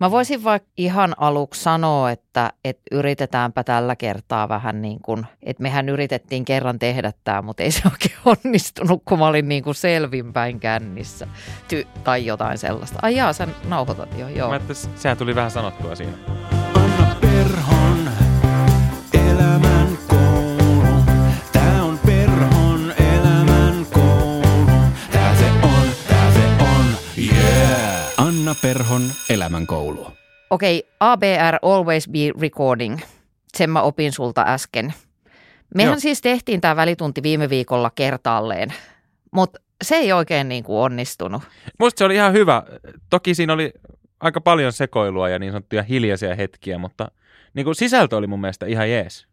Mä voisin vaikka ihan aluksi sanoa, että, että yritetäänpä tällä kertaa vähän niin kuin, että mehän yritettiin kerran tehdä tämä, mutta ei se oikein onnistunut, kun mä olin niin kuin selvinpäin kännissä Ty- tai jotain sellaista. Ai jaa, sä nauhoitat jo, joo. Mä sehän tuli vähän sanottua siinä. Perhon elämän koulu. Okei, ABR, Always Be Recording. Sen mä opin sulta äsken. Mehän Joo. siis tehtiin tämä välitunti viime viikolla kertaalleen, mutta se ei oikein niin kuin onnistunut. Musta se oli ihan hyvä. Toki siinä oli aika paljon sekoilua ja niin sanottuja hiljaisia hetkiä, mutta niin kuin sisältö oli mun mielestä ihan jees.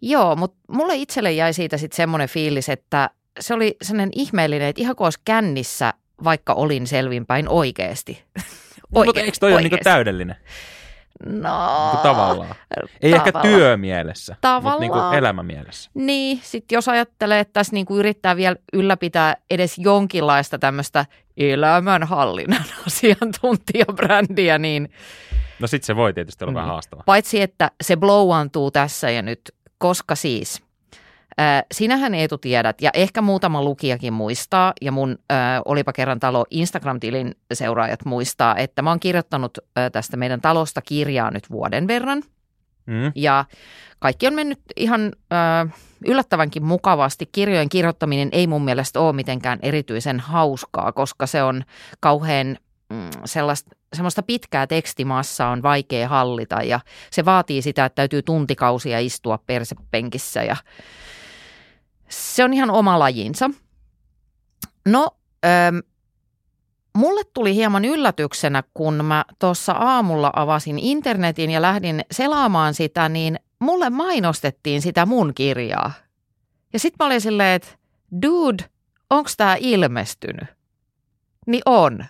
Joo, mutta mulle itselle jäi siitä sitten semmoinen fiilis, että se oli sellainen ihmeellinen, että ihan kuin olisi kännissä, vaikka olin selvinpäin oikeasti. mutta eikö toi ole niin täydellinen? No, Niin kuin tavallaan. Ei ehkä tavallaan. työmielessä, mutta niin kuin Tavallaan. elämämielessä. Niin, sitten jos ajattelee, että tässä niinku yrittää vielä ylläpitää edes jonkinlaista tämmöistä elämänhallinnan asiantuntijabrändiä, niin No sit se voi tietysti olla vähän Mm. haastava. paitsi että se blowantuu tässä ja nyt, koska siis ää, sinähän Eetu tiedät ja ehkä muutama lukijakin muistaa ja mun ää, Olipa kerran talo Instagram-tilin seuraajat muistaa, että mä oon kirjoittanut ää, tästä meidän talosta kirjaa nyt vuoden verran. Mm. Ja kaikki on mennyt ihan ö, yllättävänkin mukavasti. Kirjojen kirjoittaminen ei mun mielestä ole mitenkään erityisen hauskaa, koska se on kauhean mm, sellaista, semmoista pitkää tekstimassaa on vaikea hallita ja se vaatii sitä, että täytyy tuntikausia istua persepenkissä ja se on ihan oma lajinsa. No, ö, Mulle tuli hieman yllätyksenä, kun mä tuossa aamulla avasin internetin ja lähdin selaamaan sitä, niin mulle mainostettiin sitä mun kirjaa. Ja sit mä olin silleen, että dude, onks tää ilmestynyt? Niin on.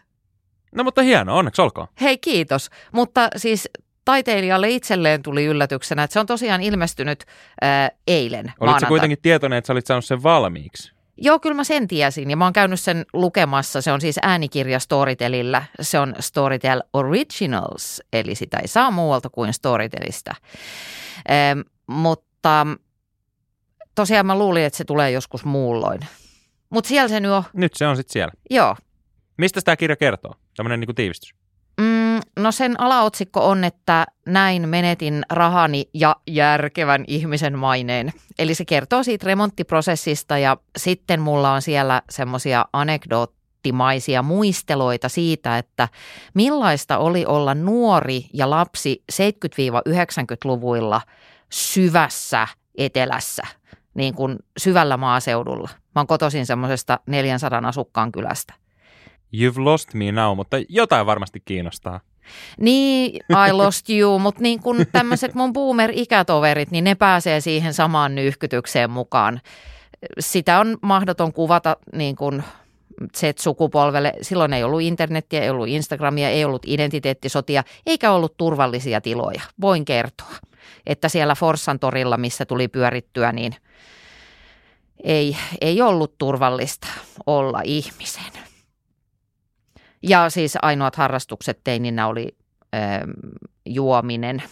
No mutta hienoa, onneksi olkoon. Hei kiitos. Mutta siis taiteilijalle itselleen tuli yllätyksenä, että se on tosiaan ilmestynyt ää, eilen Olitko maanantai- kuitenkin tietoinen, että sä olit saanut sen valmiiksi? Joo, kyllä mä sen tiesin ja mä oon käynyt sen lukemassa. Se on siis äänikirja Storytelillä. Se on Storytel Originals, eli sitä ei saa muualta kuin Storytelista. Ähm, mutta tosiaan mä luulin, että se tulee joskus muulloin. Mutta siellä se nyt on. Nyt se on sitten siellä. Joo. Mistä tämä kirja kertoo? Tämmöinen niin tiivistys. Mm, no sen alaotsikko on, että näin menetin rahani ja järkevän ihmisen maineen. Eli se kertoo siitä remonttiprosessista ja sitten mulla on siellä semmoisia anekdoottimaisia muisteloita siitä, että millaista oli olla nuori ja lapsi 70-90-luvuilla syvässä etelässä, niin kuin syvällä maaseudulla. Mä oon kotoisin semmoisesta 400 asukkaan kylästä. You've lost me now, mutta jotain varmasti kiinnostaa. Niin, I lost you, mutta niin kun tämmöiset mun boomer-ikätoverit, niin ne pääsee siihen samaan nyyhkytykseen mukaan. Sitä on mahdoton kuvata niin kuin Z-sukupolvelle. Silloin ei ollut internettiä, ei ollut Instagramia, ei ollut identiteettisotia, eikä ollut turvallisia tiloja. Voin kertoa, että siellä Forssan torilla, missä tuli pyörittyä, niin ei, ei ollut turvallista olla ihmisen. Ja siis ainoat harrastukset teininä oli ö, juominen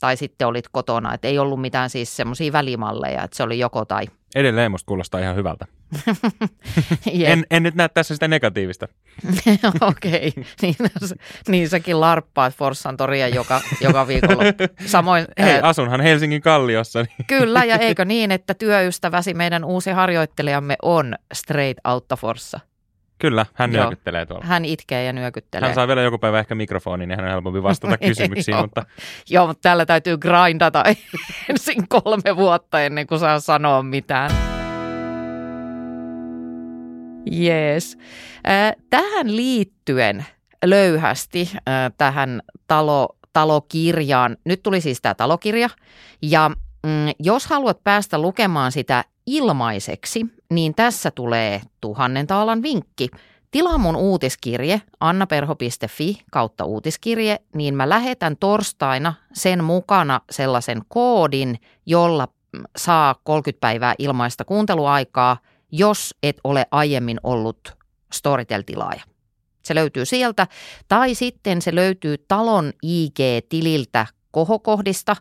tai sitten olit kotona. Et ei ollut mitään siis semmoisia välimalleja, että se oli joko tai. Edelleen musta kuulostaa ihan hyvältä. Jep. En, en nyt näe tässä sitä negatiivista. Okei, niin, niin säkin larppaat Forssan toria joka, joka viikonloppu. Samoin, Hei, ää, asunhan Helsingin kalliossa. Niin. kyllä, ja eikö niin, että työystäväsi, meidän uusi harjoittelijamme on straight outta Forssa. Kyllä, hän Joo. nyökyttelee tuolla. Hän itkee ja nyökyttelee. Hän saa vielä joku päivä ehkä mikrofonin, niin hän on helpompi vastata kysymyksiin, Joo. mutta Joo, mutta täällä täytyy grindata ensin kolme vuotta ennen kuin saa sanoa mitään. Jees. Äh, Tähän liittyen löyhästi äh, tähän talo, talokirjaan. Nyt tuli siis tämä talokirja ja mm, jos haluat päästä lukemaan sitä ilmaiseksi, niin tässä tulee tuhannen taalan vinkki. Tilaa mun uutiskirje annaperho.fi kautta uutiskirje, niin mä lähetän torstaina sen mukana sellaisen koodin, jolla saa 30 päivää ilmaista kuunteluaikaa, jos et ole aiemmin ollut Storytel-tilaaja. Se löytyy sieltä. Tai sitten se löytyy talon IG-tililtä kohokohdista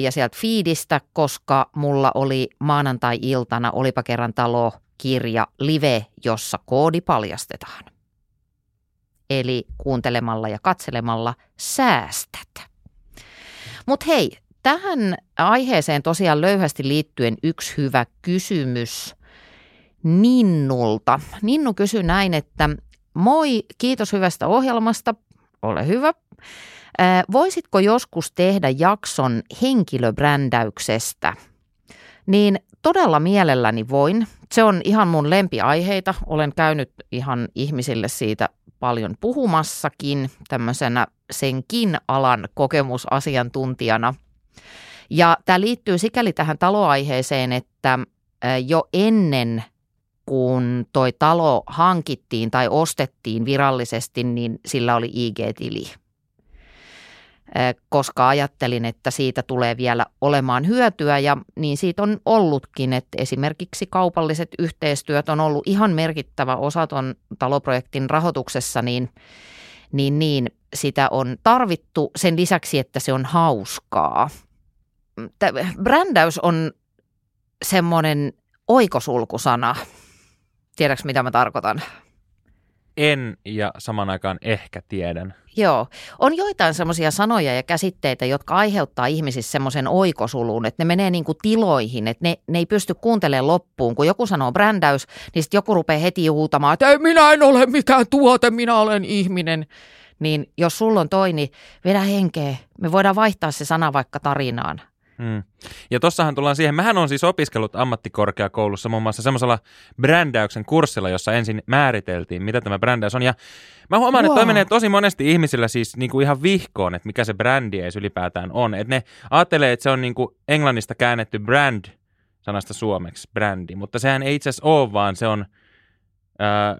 ja sieltä fiidistä, koska mulla oli maanantai-iltana Olipa kerran talo kirja live, jossa koodi paljastetaan. Eli kuuntelemalla ja katselemalla säästät. Mutta hei, tähän aiheeseen tosiaan löyhästi liittyen yksi hyvä kysymys Ninnulta. Ninnu kysyi näin, että moi, kiitos hyvästä ohjelmasta, ole hyvä. Ää, Voisitko joskus tehdä jakson henkilöbrändäyksestä? Niin todella mielelläni voin. Se on ihan mun lempiaiheita. Olen käynyt ihan ihmisille siitä paljon puhumassakin tämmöisenä senkin alan kokemusasiantuntijana. Ja tämä liittyy sikäli tähän taloaiheeseen, että ää, jo ennen kun toi talo hankittiin tai ostettiin virallisesti, niin sillä oli IG-tili. Koska ajattelin, että siitä tulee vielä olemaan hyötyä ja niin siitä on ollutkin, että esimerkiksi kaupalliset yhteistyöt on ollut ihan merkittävä osa ton taloprojektin rahoituksessa, niin, niin, niin sitä on tarvittu sen lisäksi, että se on hauskaa. Brändäys on semmoinen oikosulkusana. Tiedätkö, mitä mä tarkoitan? En ja saman aikaan ehkä tiedän. Joo. On joitain semmoisia sanoja ja käsitteitä, jotka aiheuttaa ihmisissä semmoisen oikosulun, että ne menee niin kuin tiloihin, että ne, ne ei pysty kuuntelemaan loppuun. Kun joku sanoo brändäys, niin sitten joku rupeaa heti huutamaan, että ei minä en ole mikään tuote, minä olen ihminen. Niin jos sulla on toi, niin vedä henkeä. Me voidaan vaihtaa se sana vaikka tarinaan. Mm. Ja tossahan tullaan siihen, mähän on siis opiskellut ammattikorkeakoulussa muun muassa semmoisella brändäyksen kurssilla, jossa ensin määriteltiin, mitä tämä brändäys on. Ja mä huomaan, wow. että toi menee tosi monesti ihmisillä siis niinku ihan vihkoon, että mikä se brändi edes ylipäätään on. Että ne ajattelee, että se on niinku englannista käännetty brand sanasta suomeksi, brändi, mutta sehän ei itse asiassa ole, vaan se on ää,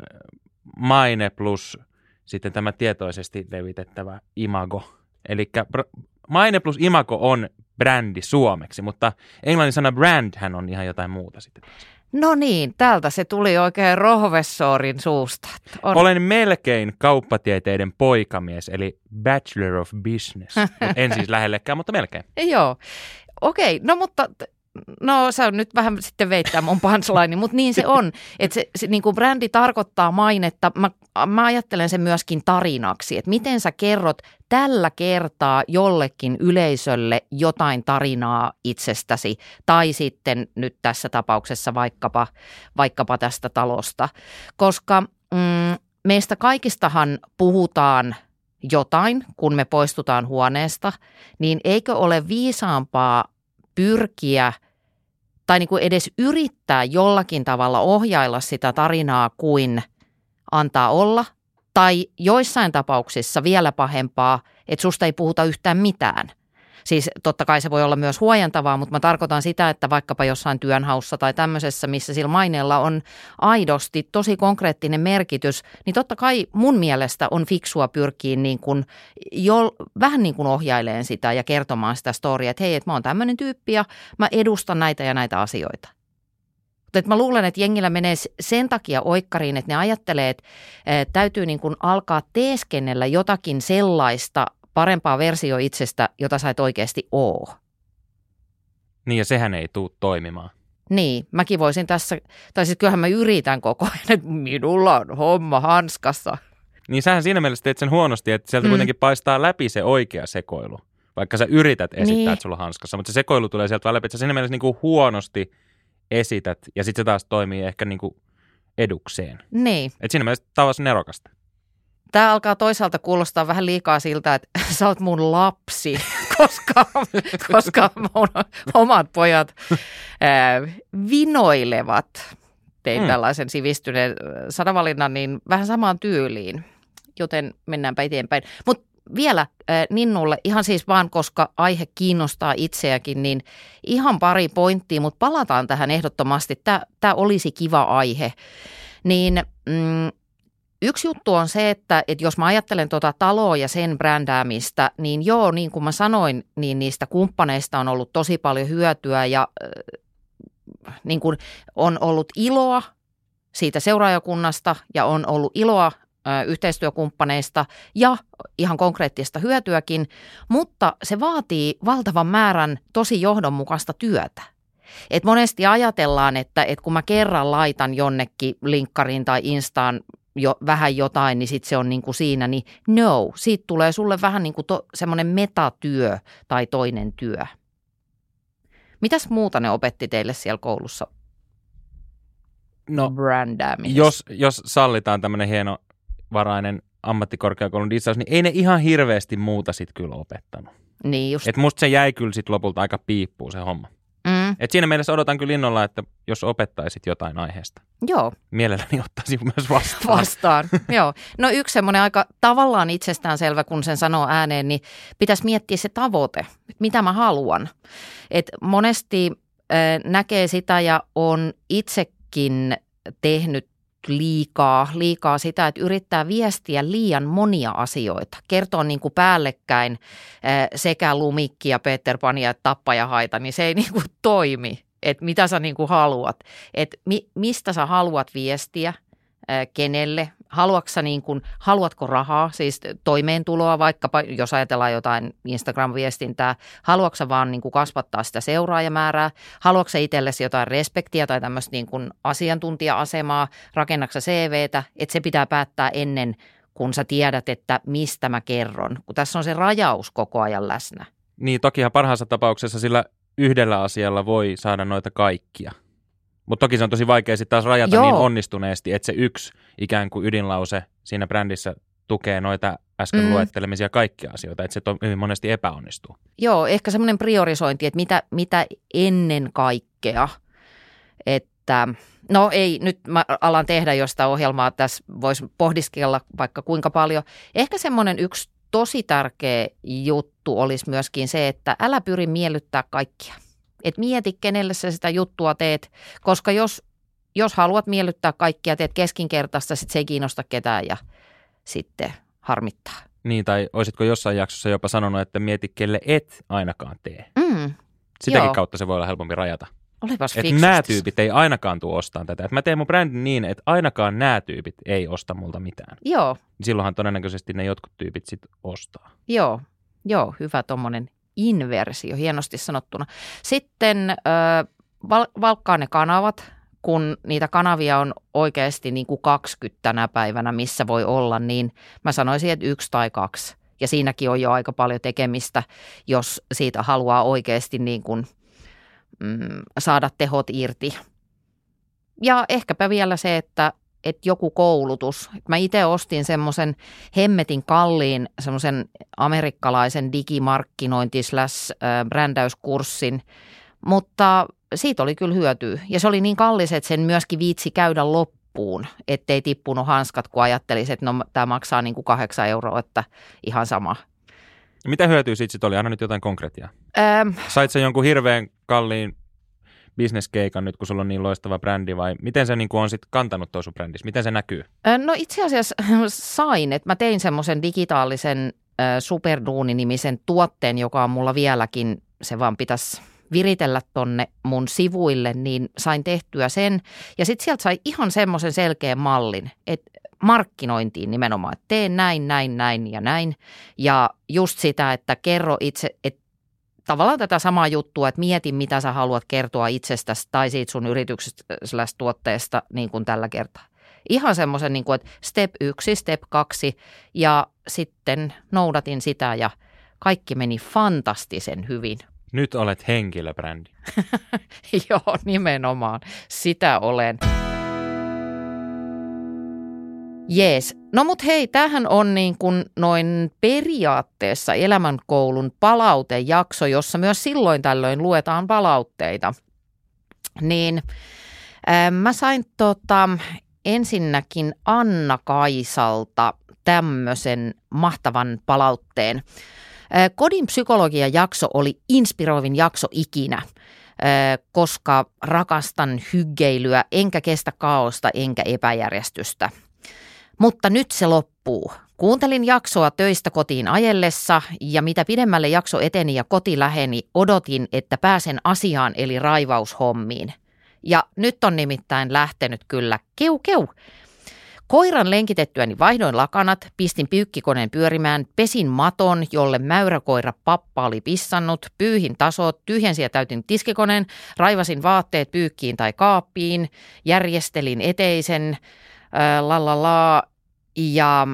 maine plus sitten tämä tietoisesti levitettävä imago. Eli maine plus imago on brändi suomeksi, mutta englannin sana brand hän on ihan jotain muuta sitten. No niin, täältä se tuli oikein rohvessorin suusta. On. Olen melkein kauppatieteiden poikamies, eli Bachelor of Business. En siis lähellekään, mutta melkein. Joo, okei, no mutta no sä nyt vähän sitten veittää mun punchline, mutta niin se on, että se, se niin kuin brändi tarkoittaa mainetta, mä, mä ajattelen sen myöskin tarinaksi, että miten sä kerrot tällä kertaa jollekin yleisölle jotain tarinaa itsestäsi. Tai sitten nyt tässä tapauksessa vaikkapa, vaikkapa tästä talosta, koska mm, meistä kaikistahan puhutaan jotain, kun me poistutaan huoneesta, niin eikö ole viisaampaa pyrkiä tai niin kuin edes yrittää jollakin tavalla ohjailla sitä tarinaa kuin antaa olla. Tai joissain tapauksissa vielä pahempaa, että susta ei puhuta yhtään mitään. Siis totta kai se voi olla myös huojentavaa, mutta mä tarkoitan sitä, että vaikkapa jossain työnhaussa tai tämmöisessä, missä sillä maineella on aidosti tosi konkreettinen merkitys, niin totta kai mun mielestä on fiksua pyrkiä niin kuin jo, vähän niin kuin ohjaileen sitä ja kertomaan sitä storia, että hei, että mä oon tämmöinen tyyppi ja mä edustan näitä ja näitä asioita. Mutta mä luulen, että jengillä menee sen takia oikkariin, että ne ajattelee, että täytyy niin kuin alkaa teeskennellä jotakin sellaista parempaa versio itsestä, jota sä et oikeasti oo. Niin ja sehän ei tule toimimaan. Niin, mäkin voisin tässä, tai siis kyllähän mä yritän koko ajan, että minulla on homma hanskassa. Niin sähän siinä mielessä teet sen huonosti, että sieltä Mm. kuitenkin paistaa läpi se oikea sekoilu. Vaikka sä yrität esittää, Niin. niin. että sulla on hanskassa, mutta se sekoilu tulee sieltä läpi, että sä siinä mielessä niinku huonosti esität, ja sitten se taas toimii ehkä niinku edukseen. Niin. Et siinä mielessä taas nerokasta. Tämä alkaa toisaalta kuulostaa vähän liikaa siltä, että sä oot mun lapsi, koska, koska mun omat pojat ää, vinoilevat. Tein Mm. tällaisen sivistyneen sanavalinnan niin vähän samaan tyyliin, joten mennäänpä eteenpäin. Mutta vielä Ninnulle, ihan siis vaan koska aihe kiinnostaa itseäkin, niin ihan pari pointtia, mutta palataan tähän ehdottomasti. Tämä olisi kiva aihe. Niin mm, Yksi juttu on se, että, että jos mä ajattelen tuota taloa ja sen brändäämistä, niin joo, niin kuin mä sanoin, niin niistä kumppaneista on ollut tosi paljon hyötyä ja äh, niin kuin on ollut iloa siitä seuraajakunnasta ja on ollut iloa ö, yhteistyökumppaneista ja ihan konkreettista hyötyäkin, mutta se vaatii valtavan määrän tosi johdonmukaista työtä. Et monesti ajatellaan, että, että kun mä kerran laitan jonnekin linkkariin tai instaan jo vähän jotain, niin sitten se on niin kuin siinä, niin no, siitä tulee sulle vähän niin kuin to, semmoinen metatyö tai toinen työ. Mitäs muuta ne opetti teille siellä koulussa No, jos, jos sallitaan tämmöinen hieno varainen ammattikorkeakoulun dissaus, niin ei ne ihan hirveästi muuta sit kyllä opettanut. Niin just. Et musta se jäi kyllä sit lopulta aika piippuun se homma. Mm, Et siinä mielessä odotan kyllä innolla, että jos opettaisit jotain aiheesta. joo, Mielelläni ottaisin myös vastaan. vastaan. joo. No yksi semmoinen aika tavallaan itsestäänselvä, kun sen sanoo ääneen, niin pitäisi miettiä se tavoite, mitä mä haluan. Et monesti äh, näkee sitä ja on itsekin tehnyt liikaa, liikaa sitä, että yrittää viestiä liian monia asioita. Kertoo niin kuin päällekkäin äh, sekä lumikkia, Peter Pania että tappajahaita, niin se ei niin kuin toimi. Että mitä sä niin kuin haluat. Että mi, mistä sä haluat viestiä, ää, kenelle, haluatko niin kuin, haluatko rahaa, siis toimeentuloa vaikkapa, jos ajatellaan jotain Instagram-viestintää, haluatko vaan niin kuin kasvattaa sitä seuraajamäärää, haluatko itsellesi jotain respektiä tai tämmöistä niin kuin asiantuntija-asemaa, rakennatko sä CVtä, että se pitää päättää ennen kun sä tiedät, että mistä mä kerron, kun tässä on se rajaus koko ajan läsnä. Niin tokihan parhaassa tapauksessa sillä yhdellä asialla voi saada noita kaikkia. Mutta toki se on tosi vaikea sitten taas rajata Joo. niin onnistuneesti, että se yksi ikään kuin ydinlause siinä brändissä tukee noita äsken Mm. luettelemisia kaikkia asioita, että se to- hyvin monesti epäonnistuu. Joo, ehkä semmoinen priorisointi, että mitä, mitä ennen kaikkea, että no ei, nyt mä alan tehdä josta ohjelmaa, tässä voisi pohdiskella vaikka kuinka paljon. Ehkä semmoinen yksi tosi tärkeä juttu olisi myöskin se, että älä pyri miellyttää kaikkia. Et mieti, kenelle sä sitä juttua teet, koska jos, jos haluat miellyttää kaikkia, teet keskinkertaista, sit se ei kiinnosta ketään ja sitten harmittaa. Niin, tai olisitko jossain jaksossa jopa sanonut, että mieti, kelle et ainakaan tee. Mm, Sitäkin Joo. kautta se voi olla helpompi rajata. olipas Että nämä tyypit ei ainakaan tule ostamaan tätä. Että mä teen mun brändin niin, että ainakaan nämä tyypit ei osta multa mitään. Joo, Silloinhan todennäköisesti ne jotkut tyypit sit ostaa. Joo, joo, hyvä tuommoinen inversio, hienosti sanottuna. Sitten val- valkkaa ne kanavat, kun niitä kanavia on oikeasti niin kuin 20 tänä päivänä, missä voi olla, niin mä sanoisin, että yksi tai kaksi. Ja siinäkin on jo aika paljon tekemistä, jos siitä haluaa oikeasti niin kuin, mm, saada tehot irti. Ja ehkäpä vielä se, että, että joku koulutus. Mä itse ostin semmoisen hemmetin kalliin semmoisen amerikkalaisen digimarkkinointi slash brändäyskurssin, mutta siitä oli kyllä hyötyä. Ja se oli niin kallis, että sen myöskin viitsi käydä loppuun, ettei tippunut hanskat, kun ajattelisi, että no, tämä maksaa niin kuin kahdeksan euroa, että ihan sama. Mitä hyötyä siitä sit oli? Anna nyt jotain konkretiaa. Ähm, Sait sä jonkun hirveän kalliin bisneskeikan nyt, kun sulla on niin loistava brändi, vai miten se niin kuin on sit kantanut tuo sun brändissä? Miten se näkyy? No itse asiassa sain, että mä tein semmoisen digitaalisen ö, Superduuni-nimisen tuotteen, joka on mulla vieläkin, se vaan pitäisi viritellä tonne mun sivuille, niin sain tehtyä sen. Ja sitten sieltä sai ihan semmoisen selkeän mallin, että markkinointiin nimenomaan, että teen näin, näin, näin ja näin. Ja just sitä, että kerro itse, että tavallaan tätä samaa juttua, että mieti mitä sä haluat kertoa itsestäsi tai siitä sun yrityksestä tuotteesta niin kuin tällä kertaa. Ihan semmoisen, niin kuin, että step yksi, step kaksi ja sitten noudatin sitä ja kaikki meni fantastisen hyvin. Nyt olet henkilöbrändi. Joo, nimenomaan. Sitä olen. Jees. No mut hei, tämähän on niin kuin noin periaatteessa elämänkoulun palautejakso, jossa myös silloin tällöin luetaan palautteita. Niin ää, mä sain tota, ensinnäkin Anna Kaisalta tämmöisen mahtavan palautteen. Ää, Kodin psykologian jakso oli inspiroivin jakso ikinä koska rakastan hyggeilyä, enkä kestä kaosta enkä epäjärjestystä. Mutta nyt se loppuu. Kuuntelin jaksoa töistä kotiin ajellessa ja mitä pidemmälle jakso eteni ja koti läheni, odotin, että pääsen asiaan eli raivaushommiin. Ja nyt on nimittäin lähtenyt kyllä keu keu. Koiran lenkitettyäni vaihdoin lakanat, pistin pyykkikoneen pyörimään, pesin maton, jolle mäyräkoira pappa oli pissannut, pyyhin tasot, tyhjensin ja täytin tiskikoneen, raivasin vaatteet pyykkiin tai kaappiin, järjestelin eteisen, la la la, ja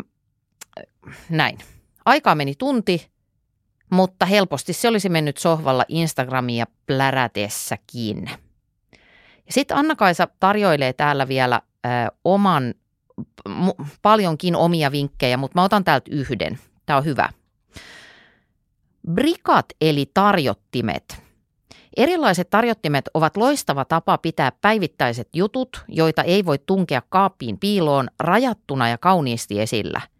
äh, näin. Aikaa meni tunti, mutta helposti se olisi mennyt sohvalla Instagramia plärätessäkin. Ja sitten Anna-Kaisa tarjoilee täällä vielä ö, oman, mu- paljonkin omia vinkkejä, mutta mä otan täältä yhden. Tämä on hyvä. Brikat eli tarjottimet. Erilaiset tarjottimet ovat loistava tapa pitää päivittäiset jutut, joita ei voi tunkea kaappiin piiloon, rajattuna ja kauniisti esillä –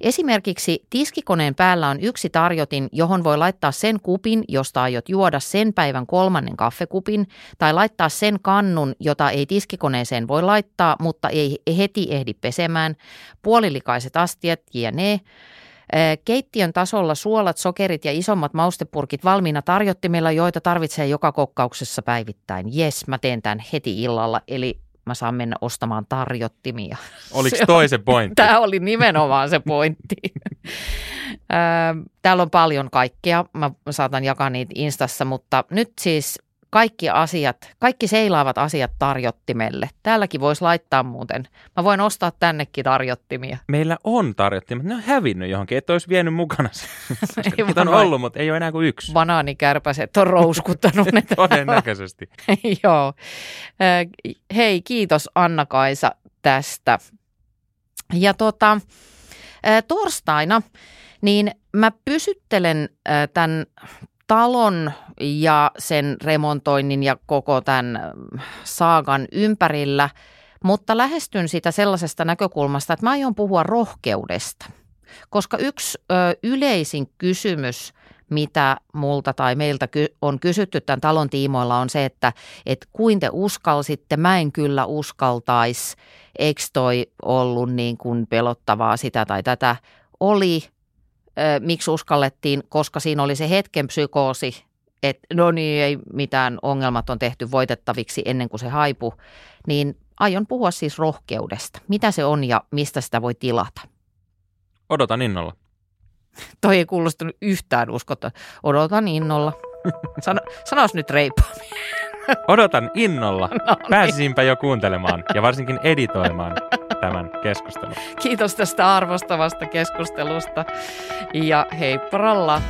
Esimerkiksi tiskikoneen päällä on yksi tarjotin, johon voi laittaa sen kupin, josta aiot juoda sen päivän kolmannen kaffekupin, tai laittaa sen kannun, jota ei tiskikoneeseen voi laittaa, mutta ei heti ehdi pesemään, puolilikaiset astiat ja ne, Keittiön tasolla suolat, sokerit ja isommat maustepurkit valmiina tarjottimilla, joita tarvitsee joka kokkauksessa päivittäin. Jes, mä teen tämän heti illalla, eli mä saan mennä ostamaan tarjottimia. Oliko Se toi se pointti? Tämä oli nimenomaan se pointti. Täällä on paljon kaikkea. Mä saatan jakaa niitä Instassa, mutta nyt siis kaikki asiat, kaikki seilaavat asiat tarjottimelle. Täälläkin voisi laittaa muuten. Mä voin ostaa tännekin tarjottimia. Meillä on tarjottimet. Ne on hävinnyt johonkin. Et olisi vienyt mukana. Ei Niitä on ollut, mutta ei ole enää kuin yksi. Banaanikärpäset on rouskuttanut ne. Todennäköisesti. Joo. Hei, kiitos Anna-Kaisa tästä. Ja tota, torstaina, niin mä pysyttelen tämän talon ja sen remontoinnin ja koko tämän ö, saagan ympärillä, mutta lähestyn sitä sellaisesta näkökulmasta, että mä aion puhua rohkeudesta. Koska yksi ö, yleisin kysymys, mitä multa tai meiltä on kysytty tämän talon tiimoilla on se, että et kuin te uskalsitte, mä en kyllä uskaltais, eikö toi ollut niin kuin pelottavaa sitä tai tätä. Oli, miksi uskallettiin, koska siinä oli se hetken psykoosi, että no niin, ei mitään ongelmat on tehty voitettaviksi ennen kuin se haipu, niin aion puhua siis rohkeudesta. Mitä se on ja mistä sitä voi tilata? Odotan innolla. Toi ei kuulostunut yhtään uskottavaa. Odotan innolla. Sano, sanois nyt reippaammin. Odotan innolla. No niin. Pääsisinpä jo kuuntelemaan ja varsinkin editoimaan tämän keskustelun. Kiitos tästä arvostavasta keskustelusta ja heipparalla.